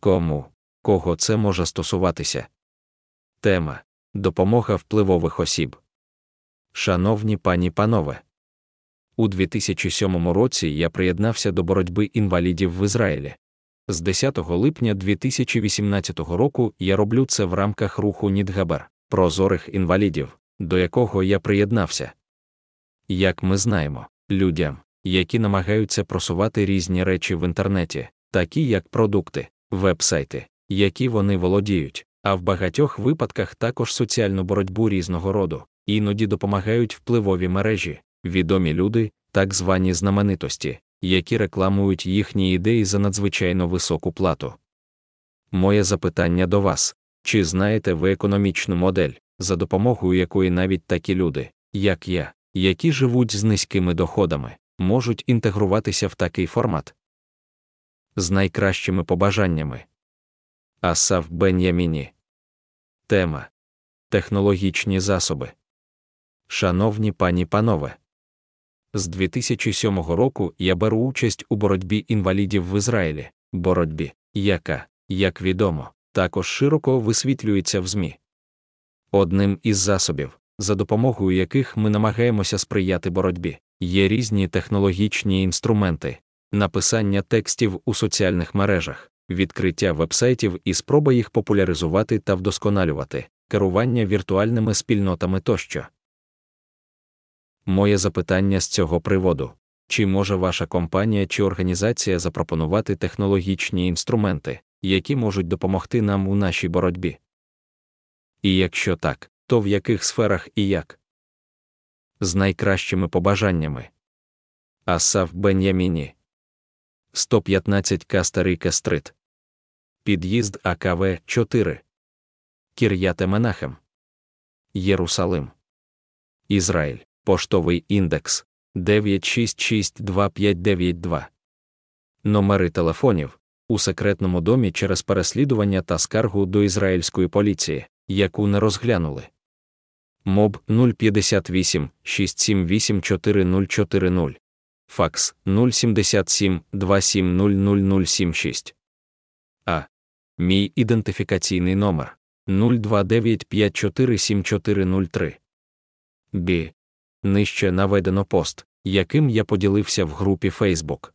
Кому, кого це може стосуватися? Тема Допомога впливових осіб. Шановні пані панове. У 2007 році я приєднався до боротьби інвалідів в Ізраїлі. З 10 липня 2018 року я роблю це в рамках руху Нідгабер, прозорих інвалідів, до якого я приєднався. Як ми знаємо, людям, які намагаються просувати різні речі в інтернеті, такі як продукти, вебсайти, які вони володіють, а в багатьох випадках також соціальну боротьбу різного роду, іноді допомагають впливові мережі, відомі люди, так звані знаменитості, які рекламують їхні ідеї за надзвичайно високу плату. Моє запитання до вас чи знаєте ви економічну модель, за допомогою якої навіть такі люди, як я, які живуть з низькими доходами, можуть інтегруватися в такий формат? З найкращими побажаннями. Асав Бен'яміні. Тема Технологічні засоби. Шановні пані панове. З 2007 року я беру участь у боротьбі інвалідів в Ізраїлі, боротьбі, яка, як відомо, також широко висвітлюється в ЗМІ. Одним із засобів, за допомогою яких ми намагаємося сприяти боротьбі, є різні технологічні інструменти, написання текстів у соціальних мережах, відкриття вебсайтів і спроба їх популяризувати та вдосконалювати, керування віртуальними спільнотами тощо. Моє запитання з цього приводу чи може ваша компанія чи організація запропонувати технологічні інструменти, які можуть допомогти нам у нашій боротьбі? І якщо так, то в яких сферах і як? З найкращими побажаннями. Асав Бен'яміні 115 Кастарий Кестрит. Під'їзд АКВ 4. Кір'яте Менахем. Єрусалим. Ізраїль. Поштовий індекс 9662592. Номери телефонів у секретному домі через переслідування та скаргу до ізраїльської поліції, яку не розглянули. МОБ 058 678 4040. Факс 077 2700076. А. Мій ідентифікаційний номер 029547403. Б. Нижче наведено пост, яким я поділився в групі Facebook.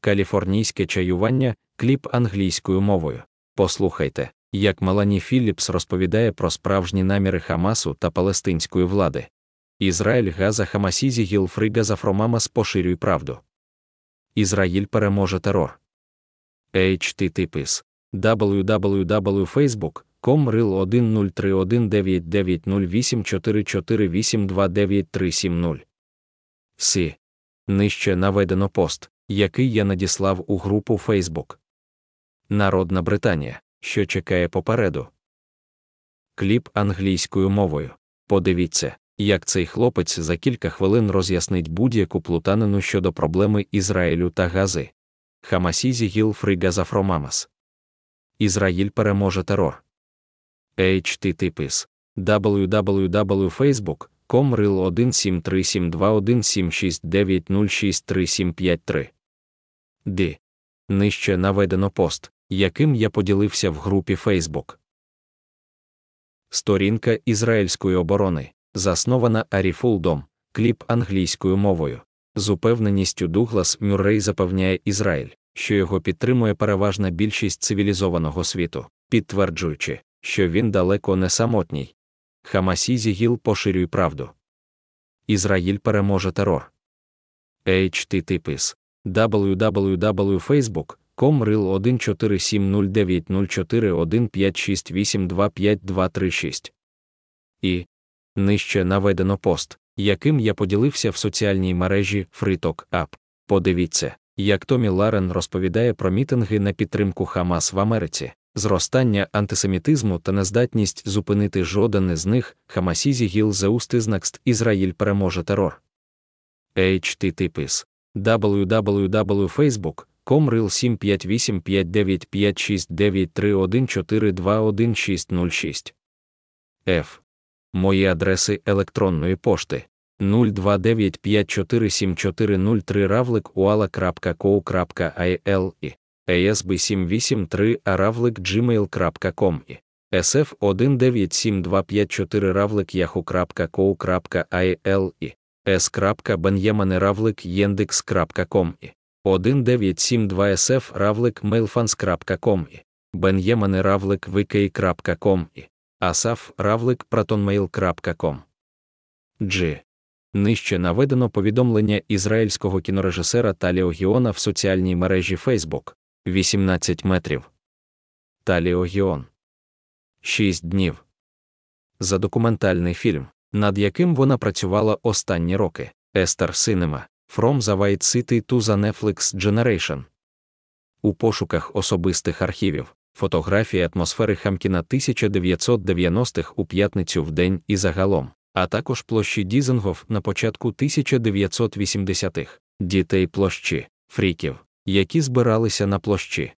Каліфорнійське чаювання, кліп англійською мовою. Послухайте, як Мелані Філіпс розповідає про справжні наміри Хамасу та палестинської влади. Ізраїль Газа Хамасізі Гілфри Газафромамас поширюй правду. Ізраїль переможе терор. HTTPS www.facebook com ril 1031990844829370. Сі. Нижче наведено пост, який я надіслав у групу Facebook. Народна Британія, що чекає попереду. Кліп англійською мовою. Подивіться, як цей хлопець за кілька хвилин роз'яснить будь-яку плутанину щодо проблеми Ізраїлю та Гази. Хамасізі Гіл Фригазафромамас. Ізраїль переможе терор. HTTPS www.facebook.com ril 173721769063753. Д. Нижче наведено пост, яким я поділився в групі Facebook. Сторінка ізраїльської оборони, заснована Арі Фулдом, кліп англійською мовою. З упевненістю Дуглас Мюррей запевняє Ізраїль, що його підтримує переважна більшість цивілізованого світу, підтверджуючи, що він далеко не самотній. Hamas is evil поширюй правду. Ізраїль переможе терор. HTTPS www.facebook.com reel 14709041568252336 І нижче наведено пост, яким я поділився в соціальній мережі Ап. Подивіться, як Томі Ларен розповідає про мітинги на підтримку Хамас в Америці зростання антисемітизму та нездатність зупинити жоден з них, Хамасізі Гіл Зеустизнакст Ізраїль переможе терор. HTTPS www.facebook.com ril 75859569314216006 F. Мої адреси електронної пошти 029547403 равлик uala.co.il і ASB 783 aravlik gmail.com і SF 197254 равлик yahoo.co.il і s.benjamaneravlik yandex.com і 1972 sf равлик mailfans.com і benjamaneravlik vk.com і asaf равлик protonmail.com G. Нижче наведено повідомлення ізраїльського кінорежисера Таліо Гіона в соціальній мережі Facebook 18 метрів. Таліо Гіон 6 днів. За документальний фільм, над яким вона працювала останні роки. Естер Cinema From the White City to the Netflix Generation. У пошуках особистих архівів. Фотографії атмосфери Хамкіна 1990-х у п'ятницю в день і загалом, а також площі Дізенгоф на початку 1980-х, дітей площі, фріків, які збиралися на площі.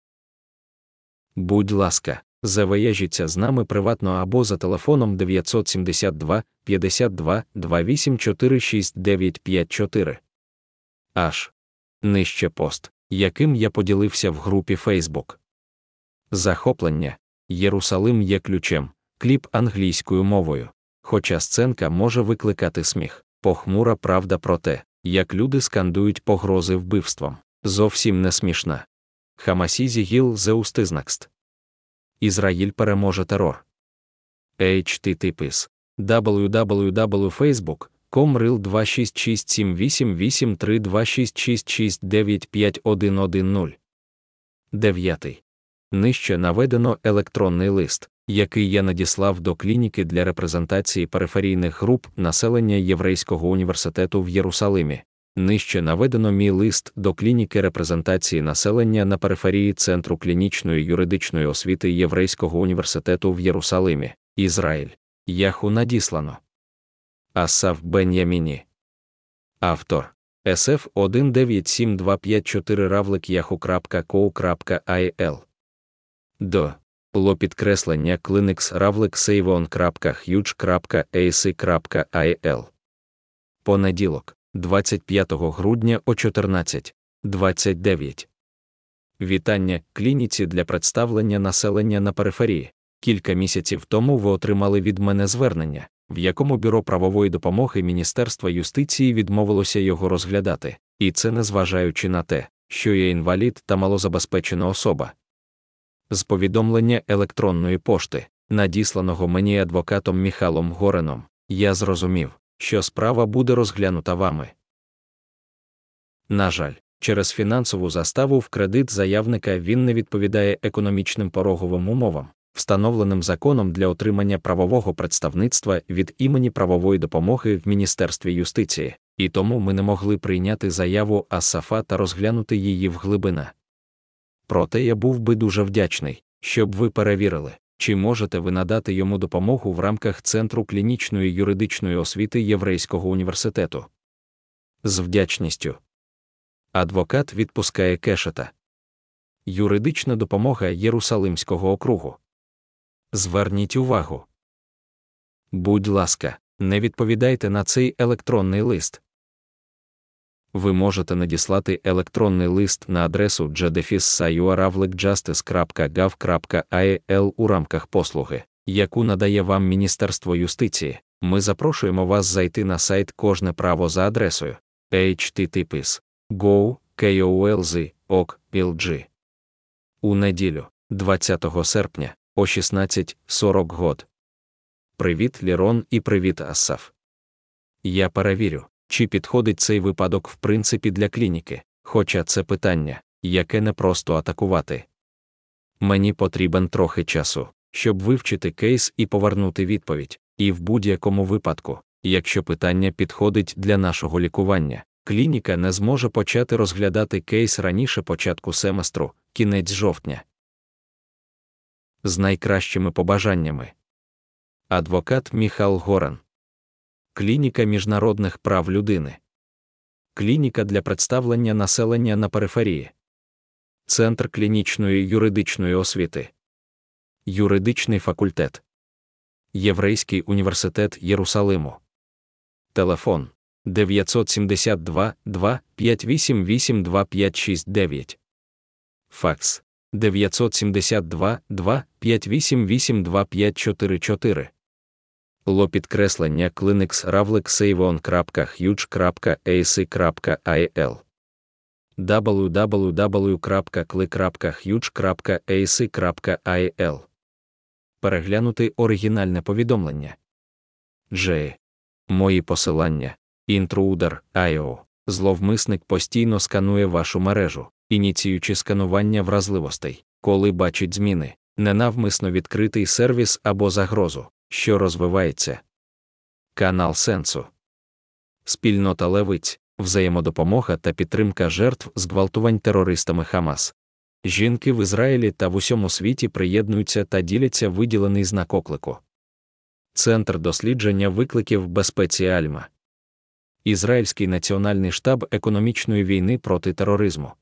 Будь ласка, завияжіться з нами приватно або за телефоном 972 52 2846 Аж нижче пост, яким я поділився в групі Facebook. Захоплення Єрусалим є ключем, кліп англійською мовою. Хоча сценка може викликати сміх, похмура правда про те, як люди скандують погрози вбивством. Зовсім не смішна. Хамасізі гіл зеустизнакст. Ізраїль переможе терор. HTTPS www.facebook.com ril 26678832666951110. Дев'ятий. Нижче наведено електронний лист, який я надіслав до клініки для репрезентації периферійних груп населення Єврейського університету в Єрусалимі. Нижче наведено мій лист до клініки репрезентації населення на периферії Центру клінічної юридичної освіти Єврейського університету в Єрусалимі, Ізраїль. Яху надіслано. Асав Бен'яміні. Автор SF 197254 равлик До Ло підкреслення Clinics равлик savon.huge.ac.il Понеділок 25 грудня о 14.29. Вітання клініці для представлення населення на периферії. Кілька місяців тому ви отримали від мене звернення, в якому бюро правової допомоги Міністерства юстиції відмовилося його розглядати, і це незважаючи на те, що я інвалід та малозабезпечена особа. З повідомлення електронної пошти, надісланого мені адвокатом Міхалом Гореном, я зрозумів, що справа буде розглянута вами. На жаль, через фінансову заставу в кредит заявника він не відповідає економічним пороговим умовам, встановленим законом для отримання правового представництва від імені правової допомоги в Міністерстві юстиції, і тому ми не могли прийняти заяву Асафа та розглянути її вглибина. Проте я був би дуже вдячний, щоб ви перевірили, чи можете ви надати йому допомогу в рамках Центру клінічної юридичної освіти Єврейського університету. З вдячністю. Адвокат відпускає кешета. Юридична допомога Єрусалимського округу. Зверніть увагу. Будь ласка, не відповідайте на цей електронний лист. Ви можете надіслати електронний лист на адресу jadefis.sayuaravlikjustice.gov.il у рамках послуги, яку надає вам Міністерство юстиції. Ми запрошуємо вас зайти на сайт кожне право за адресою https go kolz ok lg. У неділю, 20 серпня, о 16.40 год. Привіт, Лірон, і привіт, Асаф. Я перевірю, чи підходить цей випадок в принципі для клініки, хоча це питання, яке не просто атакувати. Мені потрібен трохи часу, щоб вивчити кейс і повернути відповідь, і в будь-якому випадку, якщо питання підходить для нашого лікування, клініка не зможе почати розглядати кейс раніше початку семестру, кінець жовтня. З найкращими побажаннями. Адвокат Міхал Горан. Клініка міжнародних прав людини. Клініка для представлення населення на периферії. Центр клінічної юридичної освіти. Юридичний факультет. Єврейський університет Єрусалиму. Телефон 972 2 588 2569 Факс 972 2 588 2544. Ло підкреслення равлик www.huge.ac.il Переглянути оригінальне повідомлення. Ж. Мої посилання. Intruder IO. Зловмисник постійно сканує вашу мережу, ініціюючи сканування вразливостей, коли бачить зміни, ненавмисно відкритий сервіс або загрозу, що розвивається. Канал Сенсу. Спільнота левиць, взаємодопомога та підтримка жертв зґвалтувань терористами Хамас. Жінки в Ізраїлі та в усьому світі приєднуються та діляться виділений знак оклику. Центр дослідження викликів безпеці Альма. Ізраїльський національний штаб економічної війни проти тероризму.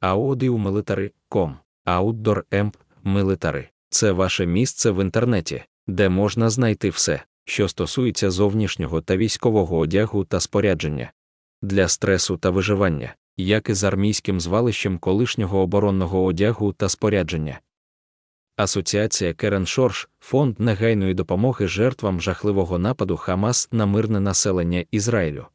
Audio Military, Com, Outdoor Emp, Military – це ваше місце в інтернеті, де можна знайти все, що стосується зовнішнього та військового одягу та спорядження для стресу та виживання, як і з армійським звалищем колишнього оборонного одягу та спорядження. Асоціація Керен Шорш, фонд негайної допомоги жертвам жахливого нападу Хамас на мирне населення Ізраїлю.